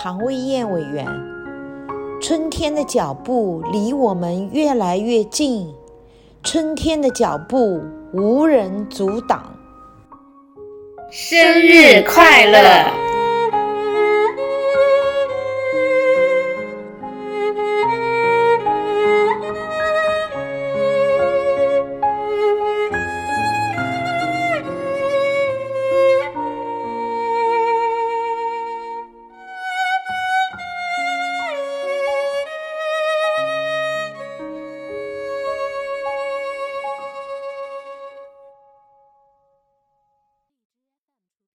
唐卫燕委员。春天的脚步离我们越来越近，春天的脚步无人阻挡。生日快乐！